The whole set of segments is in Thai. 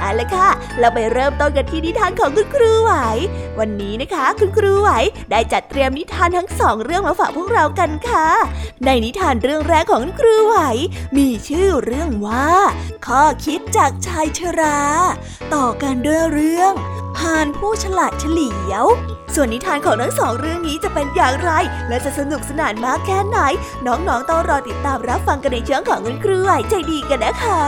เอาละค่ะ เราไปเริ่มต้นกันที่นิทานของคุณครูไหว วันนี้นะคะ คุณครูไหวได้จัดเตรียมนิทานทั้งสองเรื่องมาฝากพวกเรากันค่ะ ในนิทานเรื่องแรกของคุณครูไหว มีชื่อเรื่องว่า ข้อคิดจากชายชรา ต่อกันด้วยเรื่องหานผู้ฉลาดเฉลียว ส่วนนิทานของทั้งสองเรื่องนี้จะเป็นอย่างไร และจะสนุกสนานมากแค่ไหน น้องๆต้องรอติดตามรับฟังกันในช่วงของคุณครูไหวใจดีกันนะคะ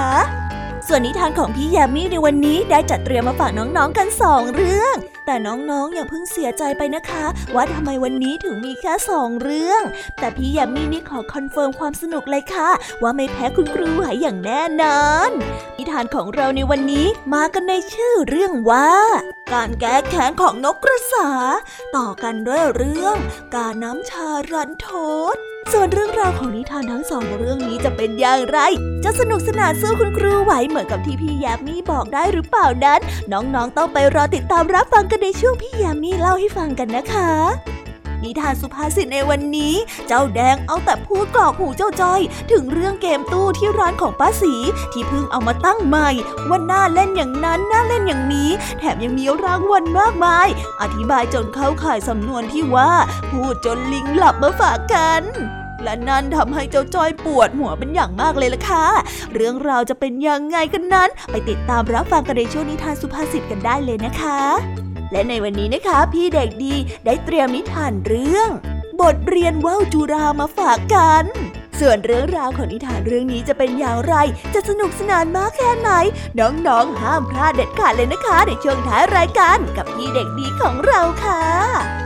ส่วนนิทานของพี่ยามีในวันนี้ได้จัดเตรียมมาฝากน้องๆกันสองเรื่อง แต่น้องๆอย่าเพิ่งเสียใจไปนะคะ ว่าทำไมวันนี้ถึงมีแค่สองเรื่อง แต่พี่ยามีนี่ขอ confirm ความสนุกเลยค่ะ ว่าไม่แพ้คุณครูไหวอย่างแน่นอนนิทานของเราในวันนี้มากันในชื่อเรื่องว่า การแก้แค้นของนกกระสา ต่อกันด้วยเรื่อง กาน้ำชารันทด ส่วนเรื่องราวของนิทานทั้งสองเรื่องนี้จะเป็นอย่างไร จะสนุกสนานสู้คุณครูไหวเหมือนกับที่พี่ยามีบอกได้หรือเปล่านั้น น้องๆต้องไปรอติดตามรับฟังกันในช่วงพี่ยามีเล่าให้ฟังกันนะคะนิทานสุภาษิตในวันนี้ เจ้าแดงเอาแต่พูดกรอกหูเจ้าจ้อย ถึงเรื่องเกมตู้ที่ร้านของป้าสีที่เพิ่งเอามาตั้งใหม่ว่าน่าเล่นอย่างนั้นน่าเล่นอย่างนี้ แถมยังมีรางวัลมากมาย อธิบายจนเข้าข่ายสำนวนที่ว่า พูดจนลิงหลับมาฝากกัน และนั่นทำให้เจ้าจ้อยปวดหัวเป็นอย่างมากเลยล่ะค่ะ เรื่องราวจะเป็นยังไงกันนั้น ไปติดตามรับฟังกันในช่วงนิทานสุภาษิตกันได้เลยนะคะ และในวันนี้นะคะ พี่เด็กดีได้เตรียมนิทานเรื่อง บทเรียนว่าวจุรามาฝากกัน ส่วนเรื่องราวของนิทานเรื่องนี้จะเป็นอย่างไร จะสนุกสนานมากแค่ไหน น้องๆห้ามพลาดเด็ดขาดเลยนะคะ ในช่วงท้ายรายการกับพี่เด็กดีของเราค่ะ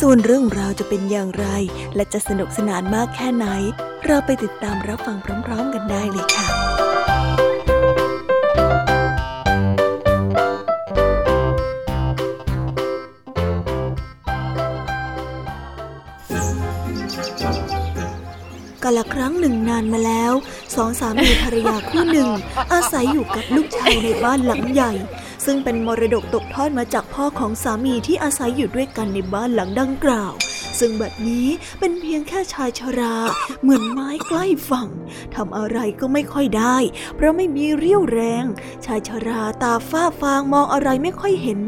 ส่วนเรื่องราวจะเป็นอย่างไร และจะสนุกสนานมากแค่ไหน เราไปติดตามรับฟังพร้อมๆกันได้เลยค่ะกาละครั้งหนึ่งนานมาแล้ว สองสามีภรรยาคู่หนึ่ง อาศัยอยู่กับลูกชายในบ้านหลังใหญ่ ซึ่งเป็นมรดกตกทอดมาจากพ่อของสามีที่อาศัยอยู่ด้วยกันในบ้านหลังดังกล่าว ซึ่งบัดนี้เป็นเพียงแค่ชายชรา เหมือนไม้ใกล้ฝั่งทำอะไรก็ไม่ค่อยได้ เพราะไม่มีเรี่ยวแรง ชายชราตาฝ้าฟางมองอะไรไม่ค่อยเห็น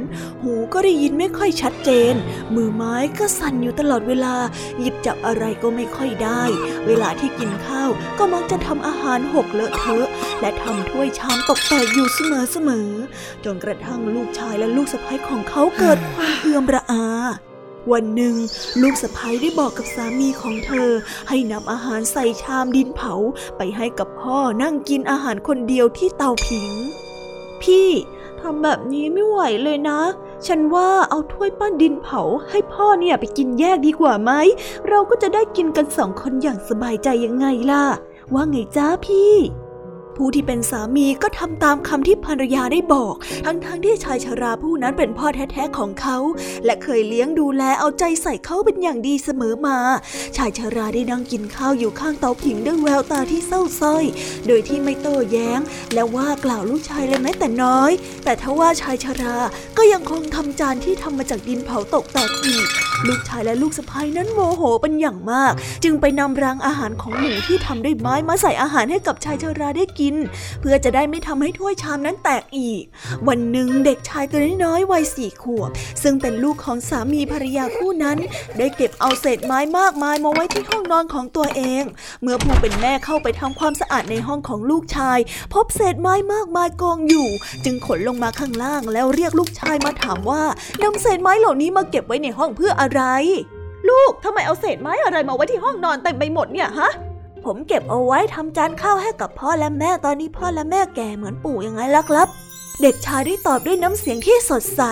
หูก็ได้ยินไม่ค่อยชัดเจน มือไม้ก็สั่นอยู่ตลอดเวลา หยิบจับอะไรก็ไม่ค่อยได้ เวลาที่กินข้าวก็มักจะทำอาหารหกเลอะเทอะ และทำถ้วยชามตกแตกอยู่เสมอๆจนกระทั่งลูกชายและลูกสะใภ้ของเขาเกิดความเอือมระอาวันหนึ่ง ลูกสะพ้ยได้บอกกับสามีของเธอ ให้นำอาหารใส่ชามดินเผา ไปให้กับพ่อนั่งกินอาหารคนเดียวที่เตาผิง พี่ทำแบบนี้ไม่ไหวเลยนะ ฉันว่าเอาถ้วยปั้นดินเผา ให้พ่อเนี่ยไปกินแยกดีกว่าไหม เราก็จะได้กินกันสองคนอย่างสบายใจยังไงล่ะ ว่าไงจ้าพี่ ผู้ที่เป็นสามีก็ทำตามคำที่ภรรยาได้บอก ทั้งๆทที่ชายชราผู้นั้นเป็นพ่อแท้ๆของเขา และเคยเลี้ยงดูแลเอาใจใส่เขาเป็นอย่างดีเสมอมา ชายชราได้นั่งกินข้าวอยู่ข้างเตาผิงด้วยแววตาที่เศร้าส้อย โดยที่ไม่โต้แย้ง และว่ากล่าวลูกชายเลยแม้แต่น้อย แต่ทว่าชายชราก็ยังคงทำจานที่ทำมาจากดินเผาตกแตกอีกลูกชายและลูกสะใภ้นั้นโมโหเป็นอย่างมาก จึงไปนำรางอาหารของหมูที่ทำด้วยไม้มาใส่อาหารให้กับชายชราได้กินเพื่อจะได้ไม่ทำให้ถ้วยชามนั้นแตกอีก วันหนึ่งเด็กชายตัวน้อยวัยสี่ขวบ ซึ่งเป็นลูกของสามีภรรยาคู่นั้น ได้เก็บเอาเศษไม้มากมายมาไว้ที่ห้องนอนของตัวเอง เมื่อผู้เป็นแม่เข้าไปทำความสะอาดในห้องของลูกชาย พบเศษไม้มากมายกองอยู่ จึงขนลงมาข้างล่างแล้วเรียกลูกชายมาถามว่านำเศษไม้เหล่านี้มาเก็บไว้ในห้องเพื่ออะไร ลูกทำไมเอาเศษไม้อะไรมาไว้ที่ห้องนอนเต็มไปหมดเนี่ยฮะ ผมเก็บเอาไว้ทำจานข้าวให้กับพ่อและแม่ตอนนี้พ่อและแม่แก่เหมือนปู่ยังไงล่ะครับ เด็กชายได้ตอบด้วยน้ำเสียงที่สดใส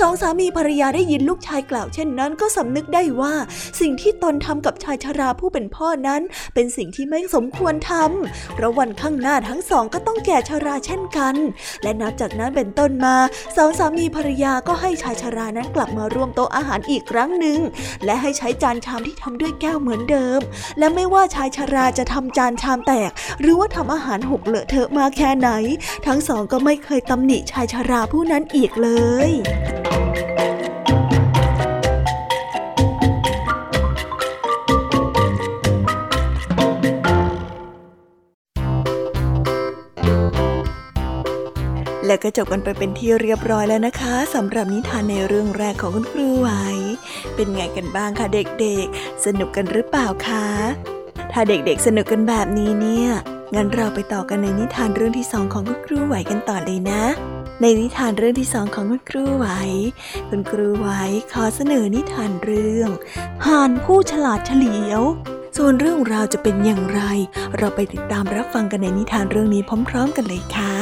สองสามีภรรยาได้ยินลูกชายกล่าวเช่นนั้นก็สำนึกได้ว่า สิ่งที่ตนทำกับชายชราผู้เป็นพ่อนั้น เป็นสิ่งที่ไม่สมควรทำเพราะวันข้างหน้าทั้งสองก็ต้องแก่ชราเช่นกัน และนับจากนั้นเป็นต้นมาสองสามีภรรยาก็ให้ชายชรานั้นกลับมาร่วมโต๊ะอาหารอีกครั้งหนึ่ง และให้ใช้จานชามที่ทำด้วยแก้วเหมือนเดิม และไม่ว่าชายชราจะทำจานชามแตก หรือว่าทำอาหารหกเลอะเทอะมาแค่ไหน ทั้งสองก็ไม่เคยตำหนิชายชราผู้นั้นอีกเลยและก็จบกันไปเป็นที่เรียบร้อยแล้วนะคะสำหรับนิทานในเรื่องแรกของคุณครูไหว เป็นไงกันบ้างคะเด็กๆ สนุกกันหรือเปล่าคะ ถ้าเด็กๆสนุกกันแบบนี้เนี่ย งั้นเราไปต่อกันในนิทานเรื่องที่สองของคุณครูไหวกันต่อเลยนะ ในนิทานเรื่องที่สองของคุณครูไหว คุณครูไหวขอเสนอนิทานเรื่องห่านผู้ฉลาดเฉลียว ส่วนเรื่องราวจะเป็นอย่างไร เราไปติดตามรับฟังกันในนิทานเรื่องนี้พร้อม ๆ กันเลยค่ะ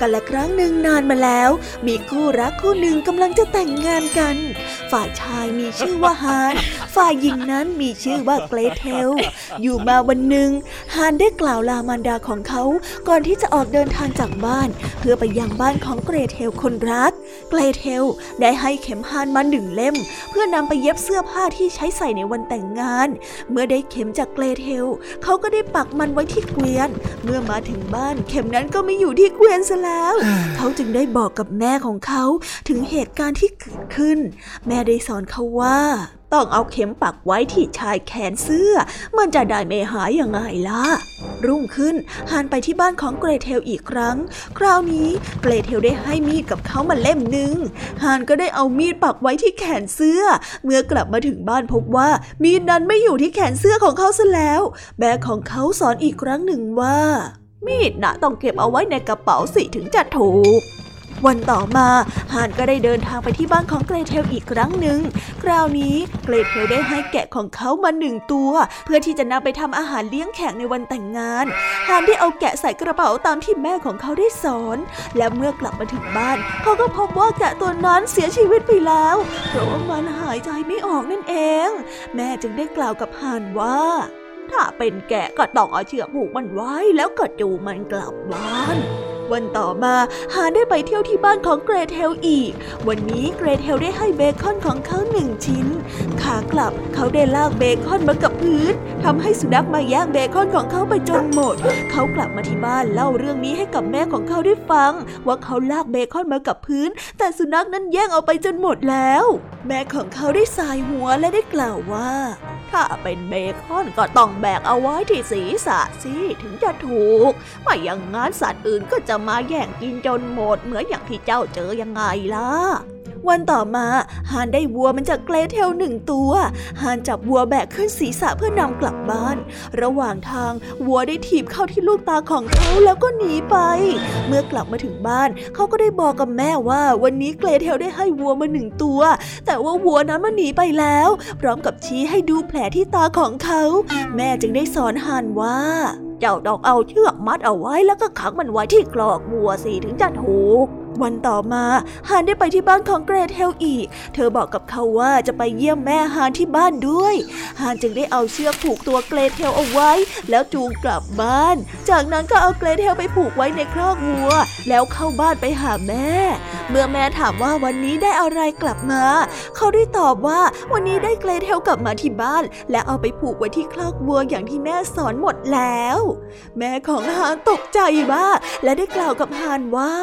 กันละครั้งหนึ่งนานมาแล้ว มีคู่รักคู่หนึ่งกำลังจะแต่งงานกัน ฝ่ายชายมีชื่อว่าฮาน ฝ่ายหญิงนั้นมีชื่อว่าเกรเทล อยู่มาวันหนึ่งฮานได้กล่าวลามารดาของเขา ก่อนที่จะออกเดินทางจากบ้าน เพื่อไปยังบ้านของเกรเทลคนรัก เกรเทลได้ให้เข็มฮานมาหนึ่งเล่ม เพื่อนำไปเย็บเสื้อผ้าที่ใช้ใส่ในวันแต่งงาน เมื่อได้เข็มจากเกรเทล เขาก็ได้ปักมันไว้ที่เกวียน เมื่อมาถึงบ้านเข็มนั้นก็ไม่อยู่ที่เกวียนซะแล้ว เขาจึงได้บอกกับแม่ของเขาถึงเหตุการณ์ที่เกิดขึ้น แม่ได้สอนเขาว่า ต้องเอาเข็มปักไว้ที่ชายแขนเสื้อ มันจะได้ไม่หายยังไงล่ะ รุ่งขึ้นฮานไปที่บ้านของเกรเทลอีกครั้ง คราวนี้เกรเทลได้ให้มีดกับเขามาเล่มหนึ่งฮานก็ได้เอามีดปักไว้ที่แขนเสื้อ เมื่อกลับมาถึงบ้านพบว่า มีดนั้นไม่อยู่ที่แขนเสื้อของเขาซะแล้วแม่ของเขาสอนอีกครั้งหนึ่งว่า มีดนะต้องเก็บเอาไว้ในกระเป๋าสิถึงจะถูก วันต่อมาฮานก็ได้เดินทางไปที่บ้านของเกรเทลอีกครั้งหนึ่ง คราวนี้เกรเทลได้ให้แกะของเขามาหนึ่งตัว เพื่อที่จะนำไปทำอาหารเลี้ยงแขกในวันแต่งงานฮานได้เอาแกะใส่กระเป๋าตามที่แม่ของเขาได้สอน และเมื่อกลับมาถึงบ้าน เขาก็พบว่าแกะตัวนั้นเสียชีวิตไปแล้วเพราะว่ามันหายใจไม่ออกนั่นเอง แม่จึงได้กล่าวกับฮานว่า ถ้าเป็นแกะก็ต้องเอาเชือกผูกมันไว้แล้วก็จูมันกลับบ้าน วันต่อมาฮานส์ได้ไปเที่ยวที่บ้านของเกรเทลอีก วันนี้เกรเทลได้ให้เบคอนของเขาหนึ่งชิ้นกลับ เขาได้ลากเบคอนมากับพื้นทำให้สุนัขมาแย่งเบคอนของเขาไปจนหมด เขากลับมาที่บ้านเล่าเรื่องนี้ให้กับแม่ของเขาได้ฟัง ว่าเขาลากเบคอนมากับพื้น แต่สุนัขนั้นแย่งเอาไปจนหมดแล้ว แม่ของเขาได้ส่ายหัวและได้กล่าวว่า ถ้าเป็นเบคอนก็ต้องแบกเอาไว้ที่ศีรษะสิถึงจะถูก ไม่อย่างงั้นสัตว์อื่นก็จะมาแย่งกินจนหมดเหมือนอย่างที่เจ้าเจอยังไงล่ะ วันต่อมาฮานได้วัวมันจากเกรเทลหนึ่งตัวฮานจับวัวแบกขึ้นศีรษะเพื่อนำกลับบ้าน ระหว่างทางวัวได้ถีบเข้าที่ลูกตาของเขาแล้วก็หนีไป เมื่อกลับมาถึงบ้านเขาก็ได้บอกกับแม่ว่า วันนี้เกรเทลได้ให้วัวมาหนึ่งตัว แต่ว่าวัวนั้นมันหนีไปแล้ว พร้อมกับชี้ให้ดูแผลที่ตาของเขา แม่จึงได้สอนฮานว่าเจ้าต้องเอาเชือกมัดเอาไว้แล้วก็ขังมันไว้ที่คลอกวัวสิถึงจะถูก วันต่อมาฮานได้ไปที่บ้านของเกรเทลอีก เธอบอกกับเขาว่าจะไปเยี่ยมแม่ฮานที่บ้านด้วยฮานจึงได้เอาเชือกผูกตัวเกรเทลเอาไว้ แล้วจูงกลับบ้าน จากนั้นก็เอาเกรเทลไปผูกไว้ในครอกวัว แล้วเข้าบ้านไปหาแม่ เมื่อแม่ถามว่าวันนี้ได้อะไรกลับมา เขาได้ตอบว่าวันนี้ได้เกรเทลกลับมาที่บ้าน และเอาไปผูกไว้ที่ครอกวัวอย่างที่แม่สอนหมดแล้ว แม่ของฮานตกใจมากและได้กล่าวกับฮานว่า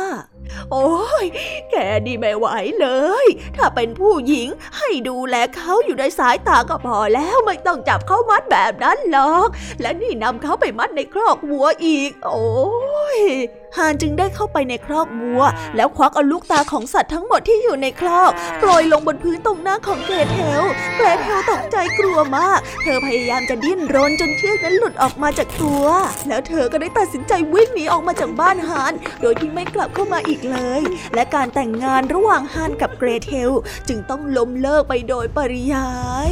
โอ้ย แกดีไม่ไหวเลย ถ้าเป็นผู้หญิงให้ดูแลเขาอยู่ในสายตาก็พอแล้วไม่ต้องจับเขามัดแบบนั้นหรอก และนี่นำเขาไปมัดในครอกวัวอีก โอ้ย ฮานจึงได้เข้าไปในครอกวัว แล้วควักเอาลูกตาของสัตว์ทั้งหมดที่อยู่ในครอกโปรยลงบนพื้นตรงหน้าของเกรเทลเกรเทลตกใจกลัวมาก เธอพยายามจะดิ้นรนจนเชือกนั้นหลุดออกมาจากตัว แล้วเธอก็ได้ตัดสินใจวิ่งหนีออกมาจากบ้านฮาน โดยที่ไม่กลับเข้ามาอีกเลย และการแต่งงานระหว่างฮานกับเกรเทลจึงต้องล้มเลิกไปโดยปริยาย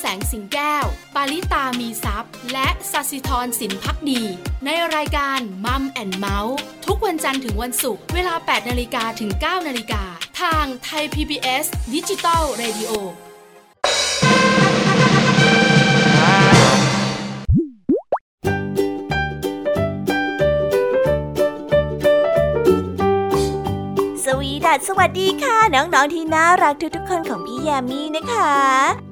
แสงสิงแก้ว ปาริตามีซัพ์และสัสิธรสินพักดี ในรายการมัมแอนเมาส์ทุกวันจันทร์ถึงวันศุกร์เวลา 8นาฬิกาถึง 9นาฬิกาทางไทย PBS ดิจิตอล Radio สวีดัสสวัสดีค่ะ น้อง ๆ ที่น่ารักทุก ๆ คนของพี่ยามีนะคะ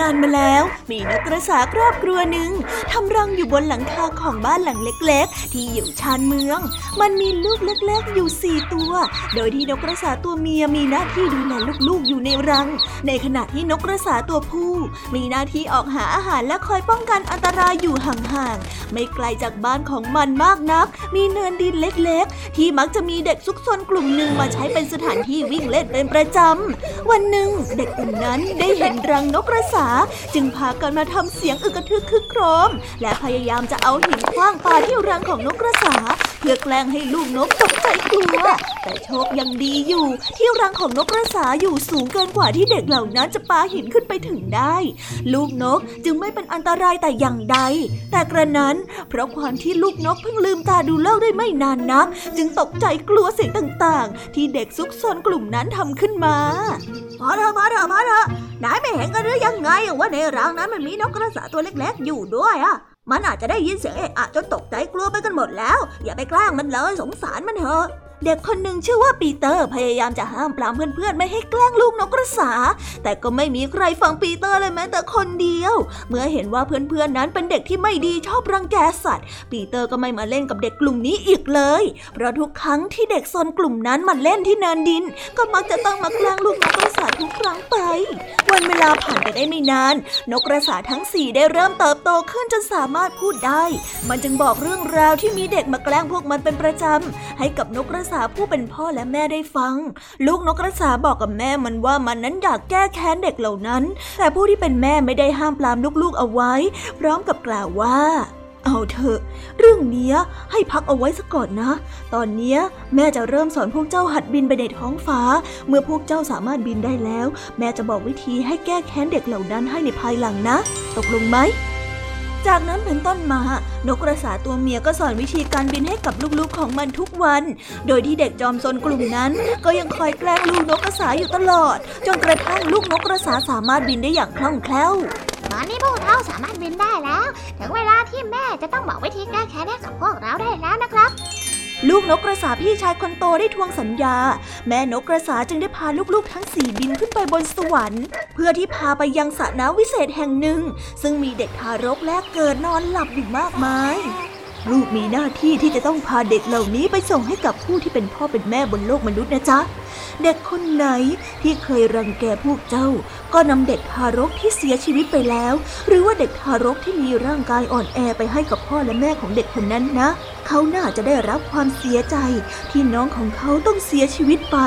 นานมาแล้ว มีนกกระสาครอบครัวหนึ่งทำรังอยู่บนหลังคาของบ้านหลังเล็ก ๆ ที่อยู่ชานเมือง มันมีลูกเล็ก ๆ อยู่สี่ตัว โดยที่นกกระสาตัวเมียมีหน้าที่ดูแลลูกๆอยู่ในรัง ในขณะที่นกกระสาตัวผู้ มีหน้าที่ออกหาอาหารและคอยป้องกันอันตรายอยู่ห่างๆไม่ไกลจากบ้านของมันมากนัก มีเนินดินเล็ก ๆ ที่มักจะมีเด็กซุกซนกลุ่มหนึ่งมาใช้เป็นสถานที่วิ่งเล่นเป็นประจำวันหนึ่งเด็กกลุ่มนั้นได้เห็นรังนกกระสาจึงพากันมาทำเสียงอึกระทึกคึกโครม และพยายามจะเอาหินคว้างปาที่รังของนกกระสา เพื่อแกล้งให้ลูกนกตกใจกลัว แต่โชคยังดีอยู่ ที่รังของนกกระสาอยู่สูงเกินกว่าที่เด็กเหล่านั้นจะปาหินขึ้นไปถึงได้ ลูกนกจึงไม่เป็นอันตรายแต่อย่างใด แต่กระนั้น เพราะความที่ลูกนกเพิ่งลืมตาดูโลกได้ไม่นานนัก จึงตกใจกลัวสิ่งต่างๆ ที่เด็กซุกซนกลุ่มนั้นทำขึ้นมาพอเถอะพอเถอะพอเถอะนายไม่เห็นกันหรือยังไงว่าในรังนั้นมันมีนกกระสาตัวเล็กๆ อยู่ด้วยอะมันอาจจะได้ยินเสียงเอะอะจนตกใจกลัวไปกันหมดแล้ว อย่าไปแกล้งมันเลยสงสารมันเถอะ เด็กคนหนึ่งชื่อว่าปีเตอร์พยายามจะห้ามปรามเพื่อนๆ ไม่ให้แกล้งลูกนกกระสา แต่ก็ไม่มีใครฟังปีเตอร์เลยแม้แต่คนเดียว เมื่อเห็นว่าเพื่อนๆนั้นเป็นเด็กที่ไม่ดีชอบรังแกสัตว์ ปีเตอร์ก็ไม่มาเล่นกับเด็กกลุ่มนี้อีกเลย เพราะทุกครั้งที่เด็กซนกลุ่มนั้นมาเล่นที่เนินดิน ก็มักจะต้องมาแกล้งลูกนกกระสาทุกครั้งไป วันเวลาผ่านไปได้ไม่นาน นกกระสาทั้งสี่ได้เริ่มเติบโตขึ้นจนสามารถพูดได้ มันจึงบอกเรื่องราวที่มีเด็กมาแกล้งพวกมันเป็นประจำให้กับนกกระสาผู้เป็นพ่อและแม่ได้ฟัง ลูกนกกระสาบอกกับแม่มันว่ามันนั้นอยากแก้แค้นเด็กเหล่านั้น แต่ผู้ที่เป็นแม่ไม่ได้ห้ามปรามลูกๆเอาไว้ พร้อมกับกล่าวว่า เอาเถอะ เรื่องเนี้ยให้พักเอาไว้สักก่อนนะ ตอนเนี้ยแม่จะเริ่มสอนพวกเจ้าหัดบินไปในท้องฟ้า เมื่อพวกเจ้าสามารถบินได้แล้ว แม่จะบอกวิธีให้แก้แค้นเด็กเหล่านั้นให้ในภายหลังนะ ตกลงไหม จากนั้นเป็นต้นมา นกกระสาตัวเมียก็สอนวิธีการบินให้กับลูกๆของมันทุกวัน โดยที่เด็กจอมซนกลุ่มนั้น ก็ยังคอยแกล้งลูกนกกระสาอยู่ตลอด จนกระทั่งลูกนกกระสาสามารถบินได้อย่างคล่องแคล่วตอนนี้พวกเราสามารถบินได้แล้ว ถึงเวลาที่แม่จะต้องบอกวิธีแก้แค้นให้กับพวกเราได้แล้วนะครับ ลูกนกกระสาพี่ชายคนโตได้ทวงสัญญา แม่นกกระสาจึงได้พาลูกๆทั้งสี่บินขึ้นไปบนสวรรค์ เพื่อที่พาไปยังสระน้ำวิเศษแห่งหนึ่ง ซึ่งมีเด็กทารกแรกเกิดนอนหลับอยู่มากมาย ลูกมีหน้าที่ที่จะต้องพาเด็กเหล่านี้ไปส่งให้กับผู้ที่เป็นพ่อเป็นแม่บนโลกมนุษย์นะจ๊ะ เด็กคนไหนที่เคยรังแกพวกเจ้า ก็นำเด็กทารกที่เสียชีวิตไปแล้ว หรือว่าเด็กทารกที่มีร่างกายอ่อนแอไปให้กับพ่อและแม่ของเด็กคนนั้นนะ เขาน่าจะได้รับความเสียใจ ที่น้องของเขาต้องเสียชีวิตไป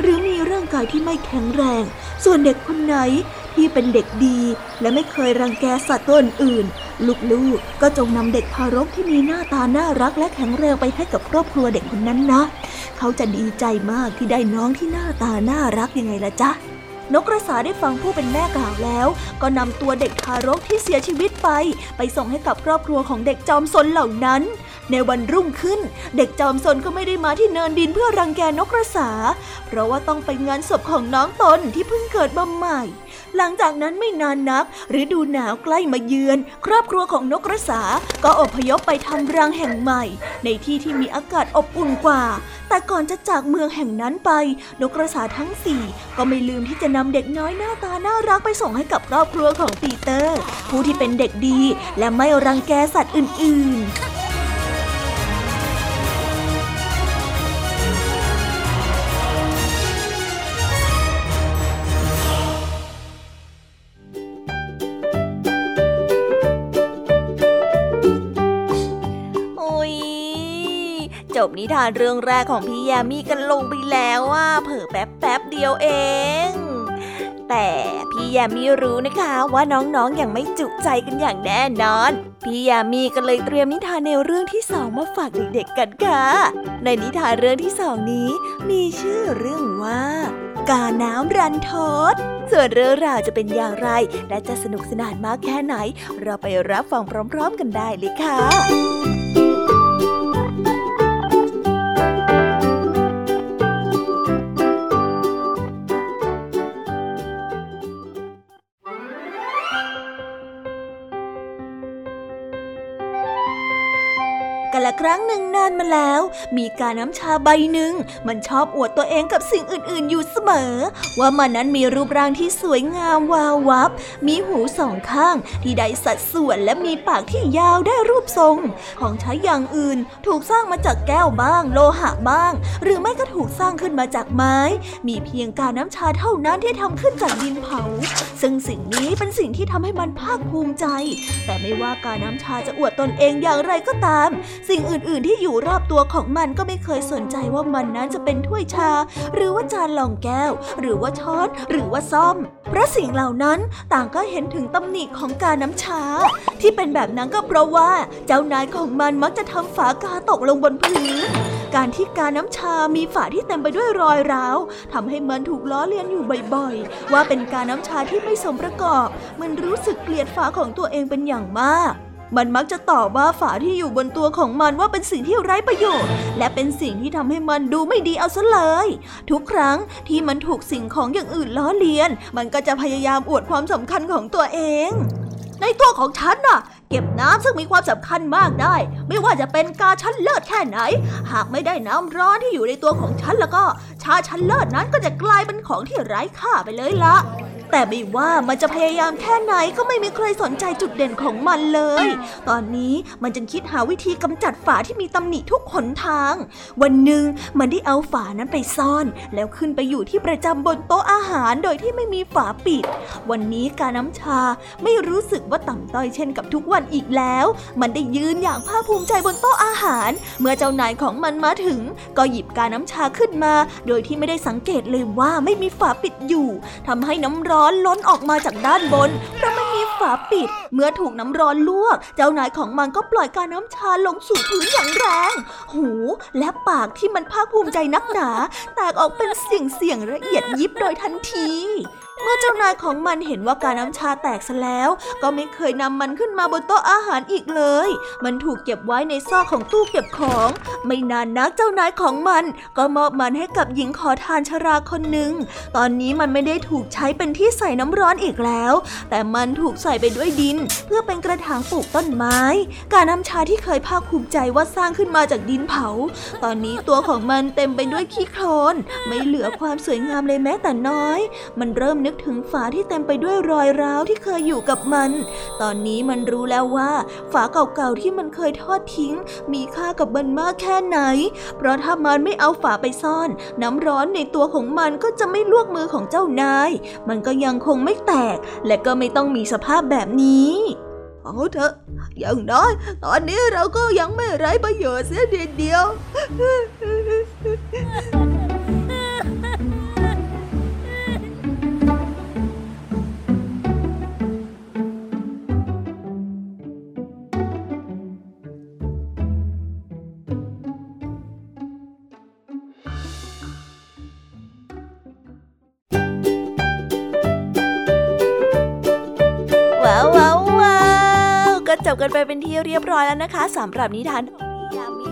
หรือมีร่างกายที่ไม่แข็งแรง ส่วนเด็กคนไหนที่เป็นเด็กดี และไม่เคยรังแกสัตว์ตัวอื่นลูกๆ ก็จงนำเด็กทารกที่มีหน้าตาน่ารักและแข็งแรงไปให้กับครอบครัวเด็กคนนั้นนะ เขาจะดีใจมากที่ได้น้องที่หน้าตาน่ารักยังไงล่ะจ๊ะ นกกระสาได้ฟังผู้เป็นแม่กล่าวแล้ว ก็นำตัวเด็กทารกที่เสียชีวิตไป ไปส่งให้กับครอบครัวของเด็กจอมซนเหล่านั้น ในวันรุ่งขึ้น เด็กจอมซนก็ไม่ได้มาที่เนินดินเพื่อรังแกนกกระสา เพราะว่าต้องไปงานศพของน้องตนที่เพิ่งเกิดมาใหม่ หลังจากนั้นไม่นานนักฤดูหนาวใกล้มาเยือน ครอบครัวของนกกระสาก็อพยพไปทำรังแห่งใหม่ ในที่ที่มีอากาศอบอุ่นกว่า แต่ก่อนจะจากเมืองแห่งนั้นไป นกกระสาทั้งสี่ก็ไม่ลืมที่จะนำเด็กน้อยหน้าตาน่ารักไปส่งให้กับครอบครัวของปีเตอร์ ผู้ที่เป็นเด็กดีและไม่รังแกสัตว์อื่น ๆ นิทานเรื่องแรกของพี่ยามีกันลงไปแล้วว่าเผิ่แป๊บแป๊บเดียวเอง แต่พี่ยามีรู้นะคะว่าน้องๆออย่างไม่จุใจกันอย่างแน่นอน พี่ยามีก็เลยเตรียมนิทานแนวเรื่องที่สองมาฝากเด็กๆกันค่ะ ในนิทานเรื่องที่สองนี้ มีชื่อเรื่องว่ากาน้ำรันทด ส่วนเรื่องราวจะเป็นอย่างไร และจะสนุกสนานมากแค่ไหน เราไปรับฟังพร้อม ๆ กันได้เลยค่ะ ครั้งหนึ่งนานมาแล้ว มีกาน้ำชาใบหนึ่ง มันชอบอวดตัวเองกับสิ่งอื่น ๆ อยู่เสมอ ว่ามันนั้นมีรูปร่างที่สวยงามวาววับ มีหูสองข้างที่ได้สัดส่วนและมีปากที่ยาวได้รูปทรง ของใช้อย่างอื่นถูกสร้างมาจากแก้วบ้าง โลหะบ้าง หรือไม่ก็ถูกสร้างขึ้นมาจากไม้ มีเพียงกาน้ำชาเท่านั้นที่ทำขึ้นจากดินเผา ซึ่งสิ่งนี้เป็นสิ่งที่ทำให้มันภาคภูมิใจ แต่ไม่ว่ากาน้ำชาจะอวดตนเองอย่างไรก็ตาม สิ่งอื่นอื่นๆที่อยู่รอบตัวของมันก็ไม่เคยสนใจว่ามันนั้นจะเป็นถ้วยชา หรือว่าจานรองแก้ว หรือว่าช้อนหรือว่าซ่อม เพราะสิ่งเหล่านั้นต่างก็เห็นถึงตำหนิของการน้ำชา ที่เป็นแบบนั้นก็เพราะว่า เจ้านายของมันมักจะทำฝากาตกลงบนพื้นการที่การน้ำชามีฝาที่เต็มไปด้วยรอยร้าวทำให้มันถูกล้อเลียนอยู่บ่อยๆ ว่าเป็นการน้ำชาที่ไม่สมประกอบ มันรู้สึกเกลียดฝาของตัวเองเป็นอย่างมาก มันมักจะตอบว่าฝาที่อยู่บนตัวของมันว่าเป็นสิ่งที่ไร้ประโยชน์ และเป็นสิ่งที่ทำให้มันดูไม่ดีเอาซะเลย ทุกครั้งที่มันถูกสิ่งของอย่างอื่นล้อเลียน มันก็จะพยายามอวดความสำคัญของตัวเอง ในตัวของฉันน่ะเก็บน้ำซึ่งมีความสำคัญมากได้ ไม่ว่าจะเป็นกาชั้นเลิศแค่ไหน หากไม่ได้น้ำร้อนที่อยู่ในตัวของฉันแล้วก็ ชาชั้นเลิศนั้นก็จะกลายเป็นของที่ไร้ค่าไปเลยละ แต่ไม่ว่ามันจะพยายามแค่ไหนก็ไม่มีใครสนใจจุดเด่นของมันเลย ตอนนี้มันจึงคิดหาวิธีกำจัดฝาที่มีตำหนิทุกขนทาง วันหนึ่งมันได้เอาฝานั้นไปซ่อน แล้วขึ้นไปอยู่ที่ประจำบนโต๊ะอาหารโดยที่ไม่มีฝาปิด วันนี้การน้ำชาไม่รู้สึกว่าต่ำต้อยเช่นกับทุกวันอีกแล้ว มันได้ยืนอย่างภาคภูมิใจบนโต๊ะอาหาร เมื่อเจ้านายของมันมาถึง ก็หยิบการน้ำชาขึ้นมา โดยที่ไม่ได้สังเกตเลยว่าไม่มีฝาปิดอยู่ทำให้น้ำร้อน้อนล้นออกมาจากด้านบน เพราะไม่มีฝาปิด เมื่อถูกน้ำร้อนลวก เจ้านายของมันก็ปล่อยการน้ำชาลงสู่พื้นอย่างแรง หูและปากที่มันภาคภูมิใจนักหนา แตกออกเป็นเสียงเสียงละเอียดยิบโดยทันที เมื่อเจ้านายของมันเห็นว่ากาน้ำชาแตกซะแล้ว ก็ไม่เคยนำมันขึ้นมาบนโต๊ะอาหารอีกเลย มันถูกเก็บไว้ในซอกของตู้เก็บของ ไม่นานนักเจ้านายของมัน ก็มอบมันให้กับหญิงขอทานชราคนหนึ่ง ตอนนี้มันไม่ได้ถูกใช้เป็นที่ใส่น้ำร้อนอีกแล้ว แต่มันถูกใส่ไปด้วยดิน เพื่อเป็นกระถางปลูกต้นไม้ กาน้ำชาที่เคยภาคภูมิใจว่าสร้างขึ้นมาจากดินเผา ตอนนี้ตัวของมันเต็มไปด้วยขี้โคลน ไม่เหลือความสวยงามเลยแม้แต่น้อย มันเริ่มนึกถึงฝาที่เต็มไปด้วยรอยร้าวที่เคยอยู่กับมัน ตอนนี้มันรู้แล้วว่า ฝาเก่าๆที่มันเคยทอดทิ้ง มีค่ากับมันมากแค่ไหน เพราะถ้ามันไม่เอาฝาไปซ่อน น้ำร้อนในตัวของมันก็จะไม่ลวกมือของเจ้านาย มันก็ยังคงไม่แตก และก็ไม่ต้องมีสภาพแบบนี้เอาเถอะอย่างน้อยตอนนี้เราก็ยังไม่ไร้ประโยชน์เสียเดียว เป็นที่เรียบร้อยแล้วนะคะสำหรับนิทานของพี่ยามีเป็นไงกัน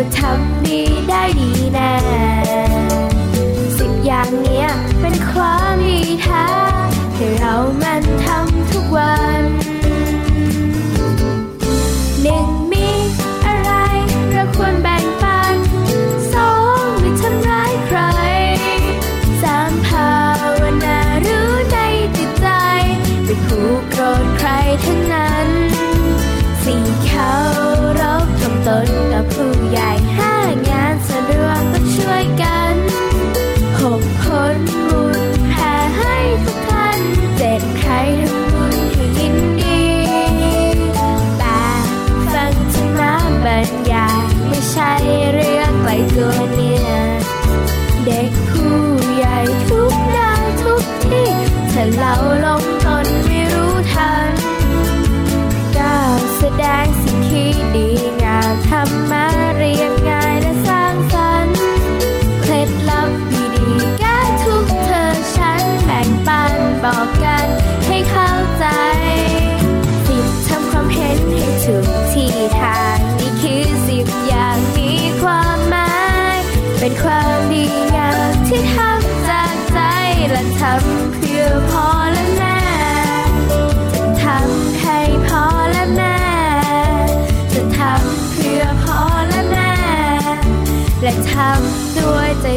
ว่าทำดีได้ดีแน่สิ่งอย่างเนี้ยเป็นความดีแท้ให้เรามันทำทุกวันหนึ่งมีอะไรเราควรแบ่งปันสองไม่ทำร้ายใครสามภาวนารู้ในจิตใจไม่ผูกโกรธใครทั้งนั้นสี่เขารบทำตนกับผู้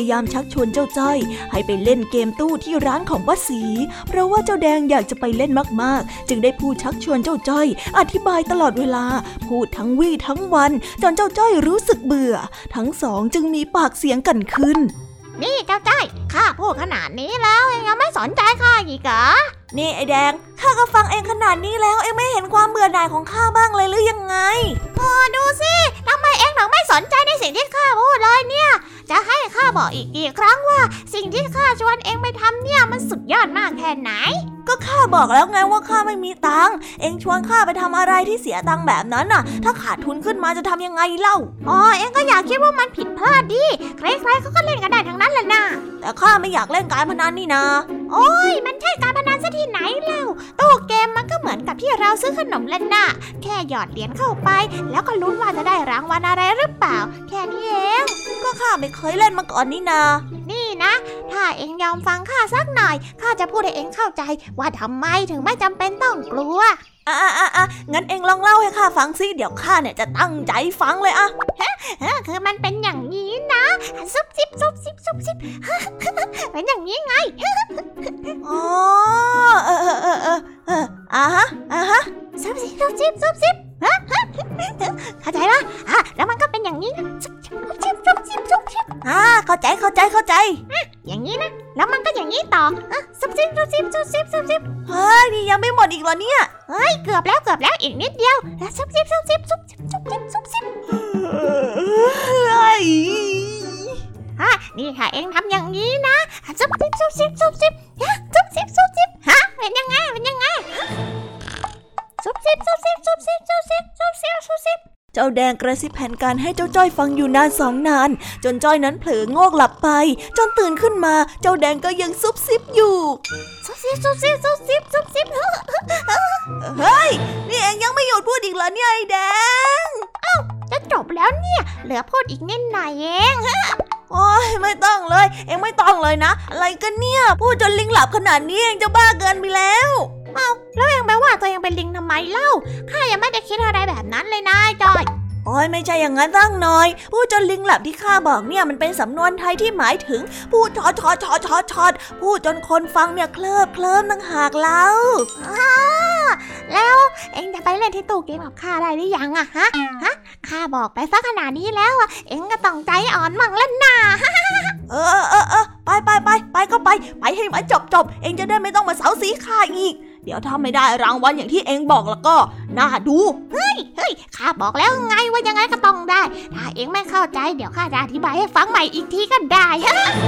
ยายามชักชวนเจ้าจ้อย ให้ไปเล่นเกมตู้ที่ร้านของป้าสี เพราะว่าเจ้าแดงอยากจะไปเล่นมากๆ จึงได้พูดชักชวนเจ้าจ้อย อธิบายตลอดเวลา พูดทั้งวี่ทั้งวัน จนเจ้าจ้อยรู้สึกเบื่อ ทั้งสองจึงมีปากเสียงกันขึ้น นี่เจ้าจ้อยข้าพูดขนาดนี้แล้วเองยังไม่สนใจข้าอีกเหรอนี่ไอแดง ข้าก็ฟังเองขนาดนี้แล้ว เองไม่เห็นความเบื่อหน่ายของข้าบ้างเลยหรือยังไงโอ้ดูสิ ทำไมเองถึงไม่สนใจในสิ่งที่ข้าพูดเลยเนี่ย จะให้ข้าบอกอีกกี่ครั้งว่า สิ่งที่ข้าชวนเองไปทำเนี่ยมันสุดยอดมากแค่ไหนก็ข้าบอกแล้วไงว่าข้าไม่มีตังค์ เองชวนข้าไปทำอะไรที่เสียตังค์แบบนั้นน่ะ ถ้าขาดทุนขึ้นมาจะทำยังไงเล่า อ๋อ เองก็อยากคิดว่ามันผิดพลาดดิ ใครๆเขาก็เล่นกันได้ทั้งนั้นแหละนะแต่ข้าไม่อยากเล่นการพนันนี่นาโอ้ย มันใช่การพนันซะที่ไหนเล่า ตู้เกมมันก็เหมือนกับที่เราซื้อขนมเล่นน่ะแค่หยอดเหรียญเข้าไป แล้วก็ลุ้นว่าจะได้รางวัลอะไรหรือเปล่า แค่นี้เอง ก็ข้าไม่เคยเล่นมาก่อนนี่นา นี่นะ ถ้าเองยอมฟังข้าสักหน่อย ข้าจะพูดให้เองเข้าใจว่าทำไมถึงไม่จำเป็นต้องกลัวอะอะอะอะงั้นเองลองเล่าให้ข้าฟังสิ เดี๋ยวข้าเนี่ยจะตั้งใจฟังเลยอะเออคือมันเป็นอย่างนี้นะซุบซิบซุบซิบซุบซิบเป็นอย่างนี้ไงอ๋อเออเออเออเออเอออะฮะอะฮะซุบซิบซุบซิบซุบซิบฮะฮะ เข้าใจปะอะแล้วมันก็เป็นอย่างนี้นะซุบซิบซุบซิบซุบซิบซุบซิบอ่าเข้าใจเข้าใจเข้าใจ อย่างนี้นะ แล้วมันก็อย่างนี้ต่ออะซุบซิบซุบซิบซุบซิบซุบซิบเฮ้ยนี่ยังไม่หมดอีกเหรอเนี่ยเฮ้ยเกือบแล้วเกือบแล้วอีกนิดเดียวแล้วซุบซิบซุบซิบซุบซิบซุบซิบซุบซิบเฮ้ยฮะนี่ค่ะเองทำอย่างนี้นะซุบซิบซุบซิบซุบซิบฮะซุบซิบซุบซิบฮะเป็นยังไงเป็นยังไง ซุบซิบซุบซิบซุบซิบซุบซิบซุบซิบซุบซิบแดงกระซิบแผนการให้เจ้าจ้อยฟังอยู่นานสองนาน จนจ้อยนั้นเผลอโงกหลับไป จนตื่นขึ้นมา เจ้าแดงก็ยังซุบซิบอยู่ซุบซิบซุบซิบซุบซิบซุบซิบเฮ้ยนี่เองยังไม่หยุดพูดอีกเหรอเนี่ยไอ้แดงจะจบแล้วเนี่ย เหลือพูดอีกนิดหน่อยเองโอ้ยไม่ต้องเลย เองไม่ต้องเลยนะ อะไรกันเนี่ย พูดจนลิงหลับขนาดนี้เองจะบ้าเกินไปแล้ว แล้วเองไปว่าตัวเองเป็นลิงทำไมเล่า ข้ายังไม่ได้คิดอะไรแบบนั้นเลยนะจอย โอ้ยไม่ใช่อย่างนั้นตั้งหน่อย พูดจนลิงหลับที่ข้าบอกเนี่ยมันเป็นสำนวนไทยที่หมายถึง พูดชอดชอดชอดชอดชอดพูดจนคนฟังเนี่ยเคลิบเคลิ้มตั้งหากแล้วแล้วเองจะไปเล่นที่ตู้เกมกับข้าได้หรือยังอะฮะฮะข้าบอกไปสักขนาดนี้แล้วอะเองก็ต้องใจอ่อนมั่งแล้วนะเออเออเออไปไปไปไปก็ไป ไปให้มันจบจบเองจะได้ไม่ต้องมาเสาสีข้าอีก เดี๋ยวถ้าไม่ได้รางวัลอย่างที่เองบอกแล้วก็น่าดูเฮ้ยข้าบอกแล้วไงว่ายังไงก็ต้องได้ ถ้าเองไม่เข้าใจเดี๋ยวข้าจะอธิบายให้ฟังใหม่อีกทีก็ได้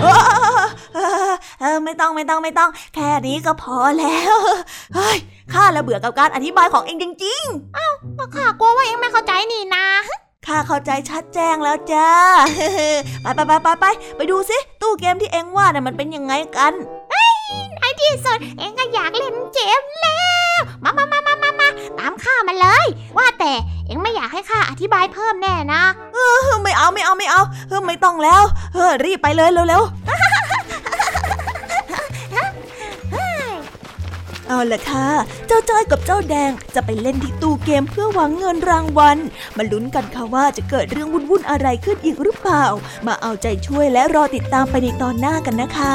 เออเออเออไม่ต้องไม่ต้องไม่ต้อง แค่นี้ก็พอแล้วเฮ้ยข้าละเบื่อกับการอธิบายของเองจริงก็ข้ากลัวว่าเองไม่เข้าใจนี่นะๆข้าเข้าใจชัดแจ้งแล้วจ้า ไปไปไปไปไปไปดูสิตู้เกมที่เองว่าน่ะมันเป็นยังไงกันใน ที่สุด เองก็อยากเล่นเกมแล้ว มามามามามามาตามข้ามาเลย ว่าแต่เองไม่อยากให้ข้าอธิบายเพิ่มแน่นะ เออไม่เอาไม่เอาไม่เอาเออไม่ต้องแล้วเออรีบไปเลยเร็วๆเอาละค่ะ เจ้าจ้อยกับเจ้าแดงจะไปเล่นที่ตู้เกมเพื่อหวังเงินรางวัล มาลุ้นกันค่ะว่าจะเกิดเรื่องวุ่นๆอะไรขึ้นอีกหรือเปล่า มาเอาใจช่วยและรอติดตามไปในตอนหน้ากันนะคะ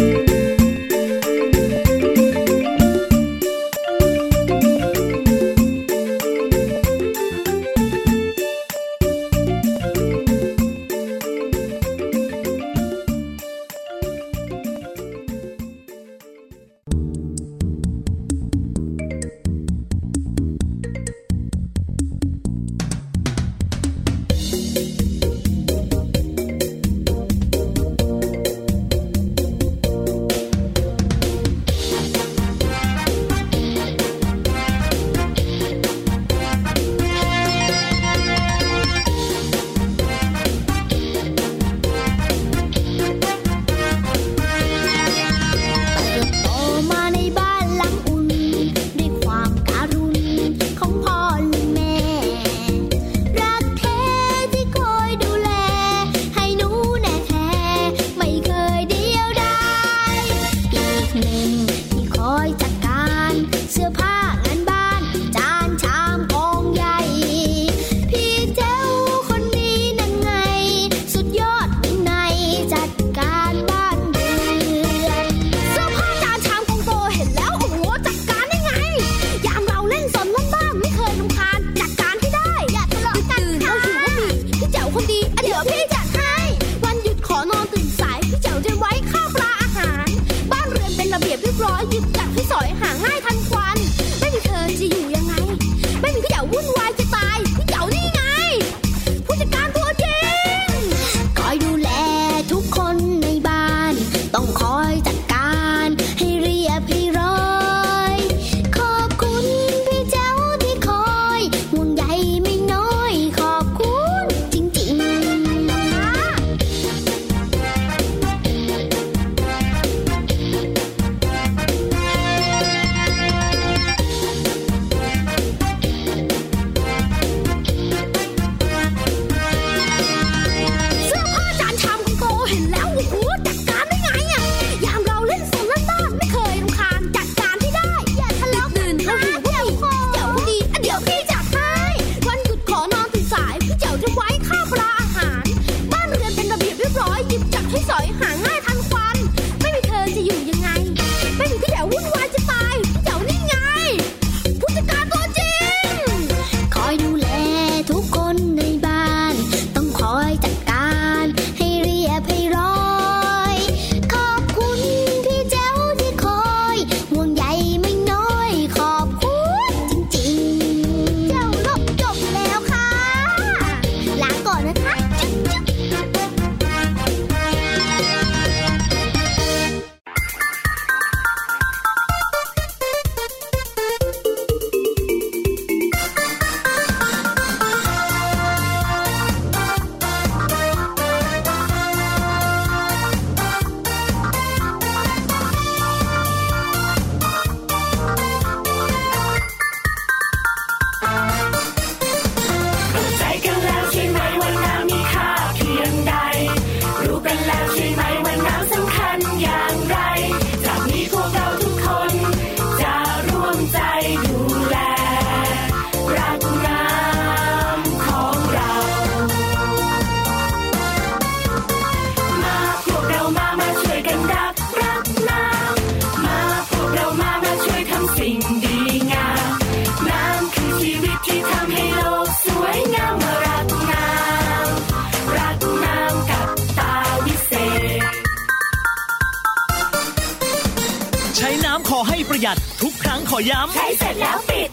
ย้ำใช้เสร็จแล้วปิด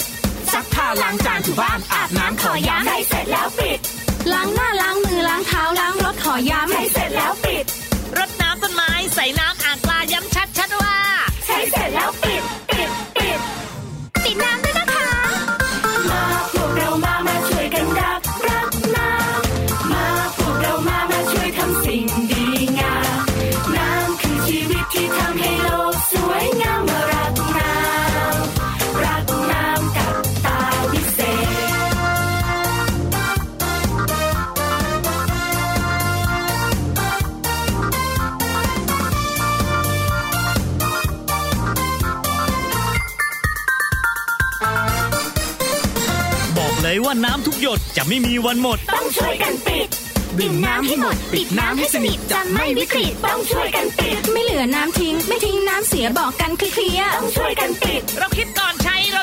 ซักผ้าล้างจานถูบ้านอาบน้ำขอย้ำใช้เสร็จแล้วปิด ล้างหน้าล้างมือล้างเท้าล้างรถขอย้ำใช้เสร็จแล้วปิดรดน้ำต้นไม้ใส่น้ำ ว่าน้ำทุกหยดจะไม่มีวันหมด ต้องช่วยกันปิด ดื่มน้ำให้หมด ปิดน้ำให้สนิทจะไม่วิกฤตต้องช่วยกันปิด ไม่เหลือน้ำทิ้ง ไม่ทิ้งน้ำเสียบอกกันเคลียร์ต้องช่วยกันปิด เราคิดก่อนใช้เรา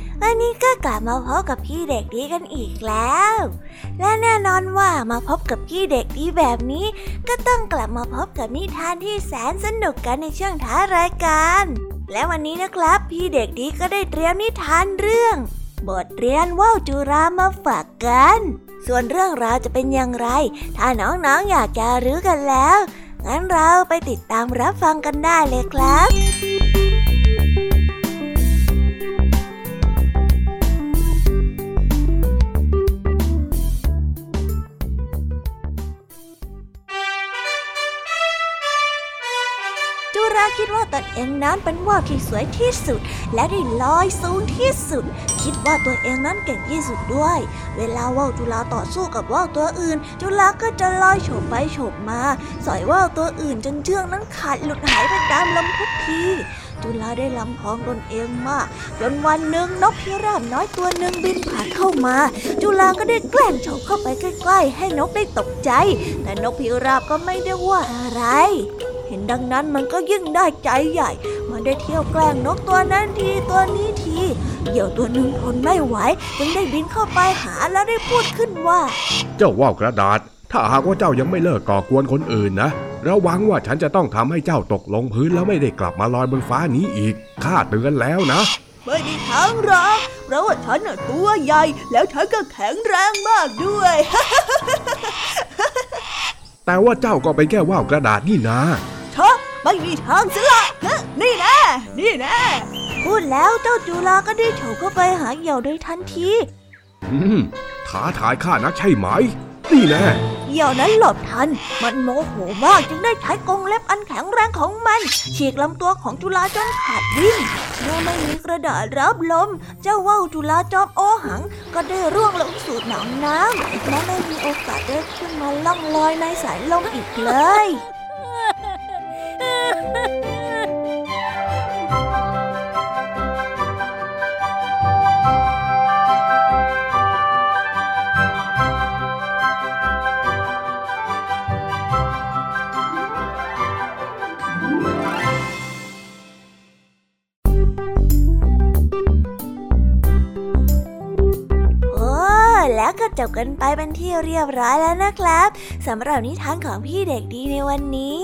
วันนี้ก็กลับมาพบกับพี่เด็กดีกันอีกแล้ว และแน่นอนว่ามาพบกับพี่เด็กดีแบบนี้ ก็ต้องกลับมาพบกับนิทานที่แสนสนุกกันในช่วงท้ายรายการ และวันนี้นะครับ พี่เด็กดีก็ได้เตรียมนิทานเรื่อง บทเรียนว่าวจุรามาฝากกัน ส่วนเรื่องราวจะเป็นอย่างไร ถ้าน้องๆออยากจะรู้กันแล้ว งั้นเราไปติดตามรับฟังกันได้เลยครับ คิดว่าตนเองนั้นเป็นว่าวที่สวยที่สุด และได้ลอยสูงที่สุด คิดว่าตัวเองนั้นเก่งที่สุดด้วย เวลาว่าวจุฬาต่อสู้กับว่าวตัวอื่น จุฬาก็จะลอยโฉบไปโฉบมา สอยว่าวตัวอื่นจนเชือกนั้นขาดหลุดหายไปตามลมทุกทีจุฬาได้ลำพองตนเองมาก จนวันหนึ่งนกพิราบน้อยตัวหนึ่งบินผ่านเข้ามา จุฬาก็ได้แกล้งโฉบเข้าไปใกล้ๆ ให้นกได้ตกใจ แต่นกพิราบก็ไม่ได้ว่าอะไร เห็นดังนั้นมันก็ยิ่งได้ใจใหญ่ มันได้เที่ยวแกล้งนกตัวนั้นทีตัวนี้ทีเหยี่ยวตัวหนึ่งทนไม่ไหวจึงได้บินเข้าไปหาแล้วได้พูดขึ้นว่า เจ้าว่าวกระดาษ ถ้าหากว่าเจ้ายังไม่เลิกก่อกวนคนอื่นนะระวังว่าฉันจะต้องทำให้เจ้าตกลงพื้นแล้วไม่ได้กลับมาลอยบนฟ้านี้อีกข้าเตือนแล้วนะไม่มีทางหรอกเพราะว่าฉันน่ะตัวใหญ่ แล้วฉันก็แข็งแรงมากด้วย แต่ว่าเจ้าก็เป็นแค่ว่าวกระดาษนี่นาชะไม่มีทางสิละฮะนี่แน่นี่แน่พูดแล้วเจ้าจุฬาก็ได้โฉบเข้าไปหาเหยี่ยวโดยทันที อืมท้าทายข้านักใช่ไหม นี่แน่เหยี่ยวนั้นหลบทัน มันโมโหมากจึงได้ใช้กรงเล็บอันแข็งแรงของมัน ฉีกลำตัวของจุฬาจนขาดวิ่งเมื่อไม่มีกระดาษรับลม เจ้าว่าวจุฬาจอมโอหัง ก็ได้ร่วงลงสู่หนองน้ำและไม่มีโอกาสได้ขึ้นมาล่องลอยในสายลมอีกเลยโอ้ แล้วก็จบกันไปเป็นที่เรียบร้อยแล้วนะครับสำหรับนิทานของพี่เด็กดีในวันนี้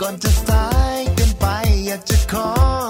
ก่อนจะสายเกินไปอยากจะขอ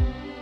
ไ